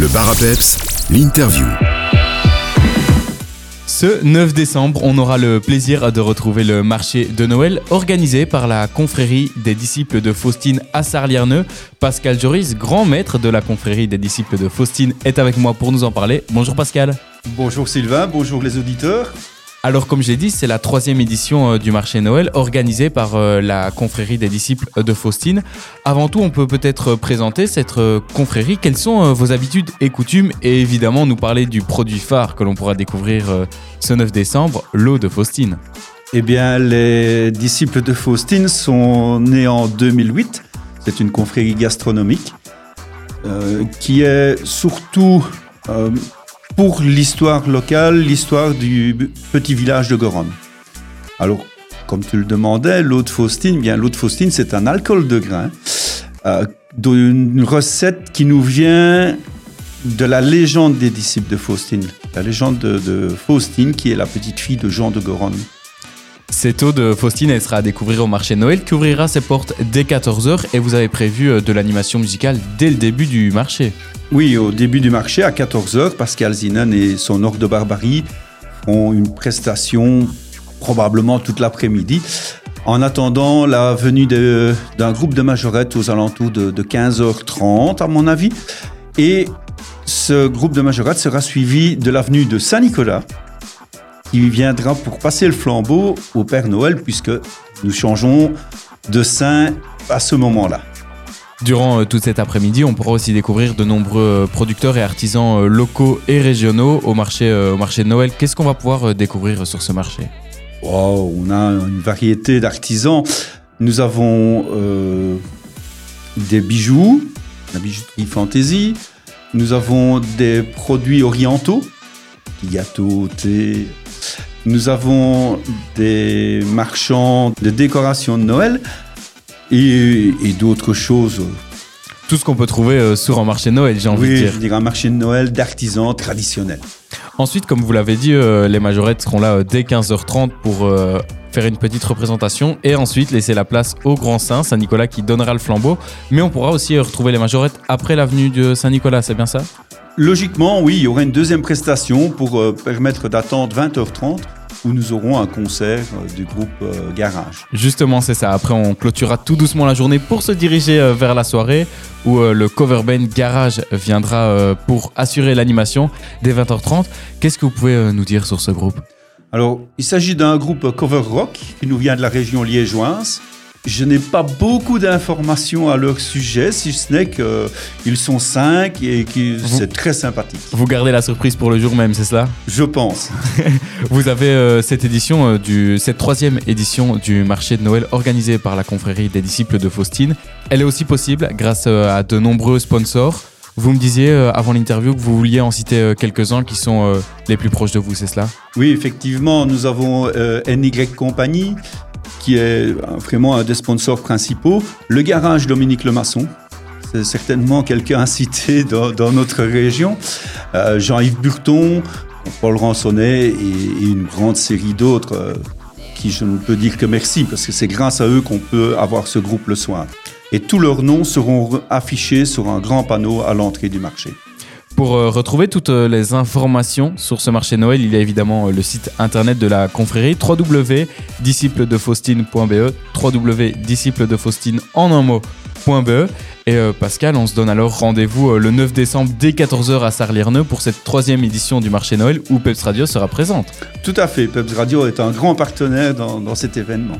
Le bar à peps, l'interview. Ce 9 décembre, on aura le plaisir de retrouver le marché de Noël organisé par la confrérie des disciples de Faustine à Sarlierneux. Pascal Joris, grand maître de la confrérie des disciples de Faustine, est avec moi pour nous en parler. Bonjour Pascal. Bonjour Sylvain, bonjour les auditeurs. Alors comme j'ai dit, c'est la troisième édition euh, du marché Noël organisée par euh, la confrérie des disciples de Faustine. Avant tout, on peut peut-être présenter cette euh, confrérie. Quelles sont vos habitudes et coutumes? Et évidemment, nous parler du produit phare que l'on pourra découvrir ce 9 décembre, l'eau de Faustine. Eh bien, les disciples de Faustine sont nés en 2008. C'est une confrérie gastronomique qui est surtout pour l'histoire locale, l'histoire du petit village de Goron. Alors, comme tu le demandais, l'eau de Faustine, bien l'eau de Faustine, c'est un alcool de grain euh, d'une recette qui nous vient de la légende des disciples de Faustine, la légende de, Faustine qui est la petite fille de Jean de Goron. Cette eau de Faustine, elle sera à découvrir au marché Noël qui ouvrira ses portes dès 14h et vous avez prévu euh, de l'animation musicale dès le début du marché. Oui, au début du marché, à 14h, Pascal Zinen et son Orgue de Barbarie ont une prestation probablement toute l'après-midi. En attendant la venue d'un groupe de majorettes aux alentours de, de 15h30, à mon avis. Et ce groupe de majorettes sera suivi de l'avenue de Saint-Nicolas, qui viendra pour passer le flambeau au Père Noël, puisque nous changeons de saint à ce moment-là. Durant euh, toute cet après-midi, on pourra aussi découvrir de nombreux euh, producteurs et artisans euh, locaux et régionaux au marché, au marché de Noël. Qu'est-ce qu'on va pouvoir découvrir sur ce marché? On a une variété d'artisans. Nous avons des bijoux, la bijouterie fantaisie. Nous avons des produits orientaux, gâteaux, thé, nous avons des marchands de décoration de Noël et, d'autres choses. Tout ce qu'on peut trouver euh, sur un marché de Noël, j'ai envie de dire. Oui, je dirais un marché de Noël d'artisans traditionnels. Ensuite, comme vous l'avez dit, euh, les majorettes seront là euh, dès 15h30 pour faire une petite représentation et ensuite laisser la place au Grand Saint, Saint-Nicolas qui donnera le flambeau. Mais on pourra aussi retrouver les majorettes après l'avenue de Saint-Nicolas, c'est bien ça? Logiquement, oui, il y aura une deuxième prestation pour euh, permettre d'attendre 20h30 où nous aurons un concert euh, du groupe euh, Garage. Justement, c'est ça. Après, on clôturera tout doucement la journée pour se diriger vers la soirée où le cover band Garage viendra pour assurer l'animation dès 20h30. Qu'est-ce que vous pouvez nous dire sur ce groupe? Alors, il s'agit d'un groupe cover rock qui nous vient de la région liégeoise. Je n'ai pas beaucoup d'informations à leur sujet, si ce n'est qu'ils sont cinq et que c'est très sympathique. Vous gardez la surprise pour le jour même, c'est cela? Je pense. vous avez euh, cette édition, euh, du, cette troisième édition du marché de Noël organisée par la confrérie des disciples de Faustine. Elle est aussi possible grâce euh, à de nombreux sponsors. Vous me disiez avant l'interview que vous vouliez en citer quelques-uns qui sont les plus proches de vous, c'est cela? Oui, effectivement, nous avons NY Compagnie, est vraiment un des sponsors principaux. Le garage Dominique Lemasson, c'est certainement quelqu'un à citer dans, notre région. Euh, Jean-Yves Burton, Paul Ransonnet et, une grande série d'autres euh, qui je ne peux dire que merci parce que c'est grâce à eux qu'on peut avoir ce groupe le soir. Et tous leurs noms seront affichés sur un grand panneau à l'entrée du marché. Pour euh, retrouver toutes euh, les informations sur ce marché Noël, il y a évidemment euh, le site internet de la confrérie www.discipledefaustine.be www.discipledefaustine mot.be et Pascal, on se donne alors rendez-vous le 9 décembre dès 14h à Sarlierneux pour cette troisième édition du marché Noël où Peps Radio sera présente. Tout à fait, Peps Radio est un grand partenaire dans cet événement.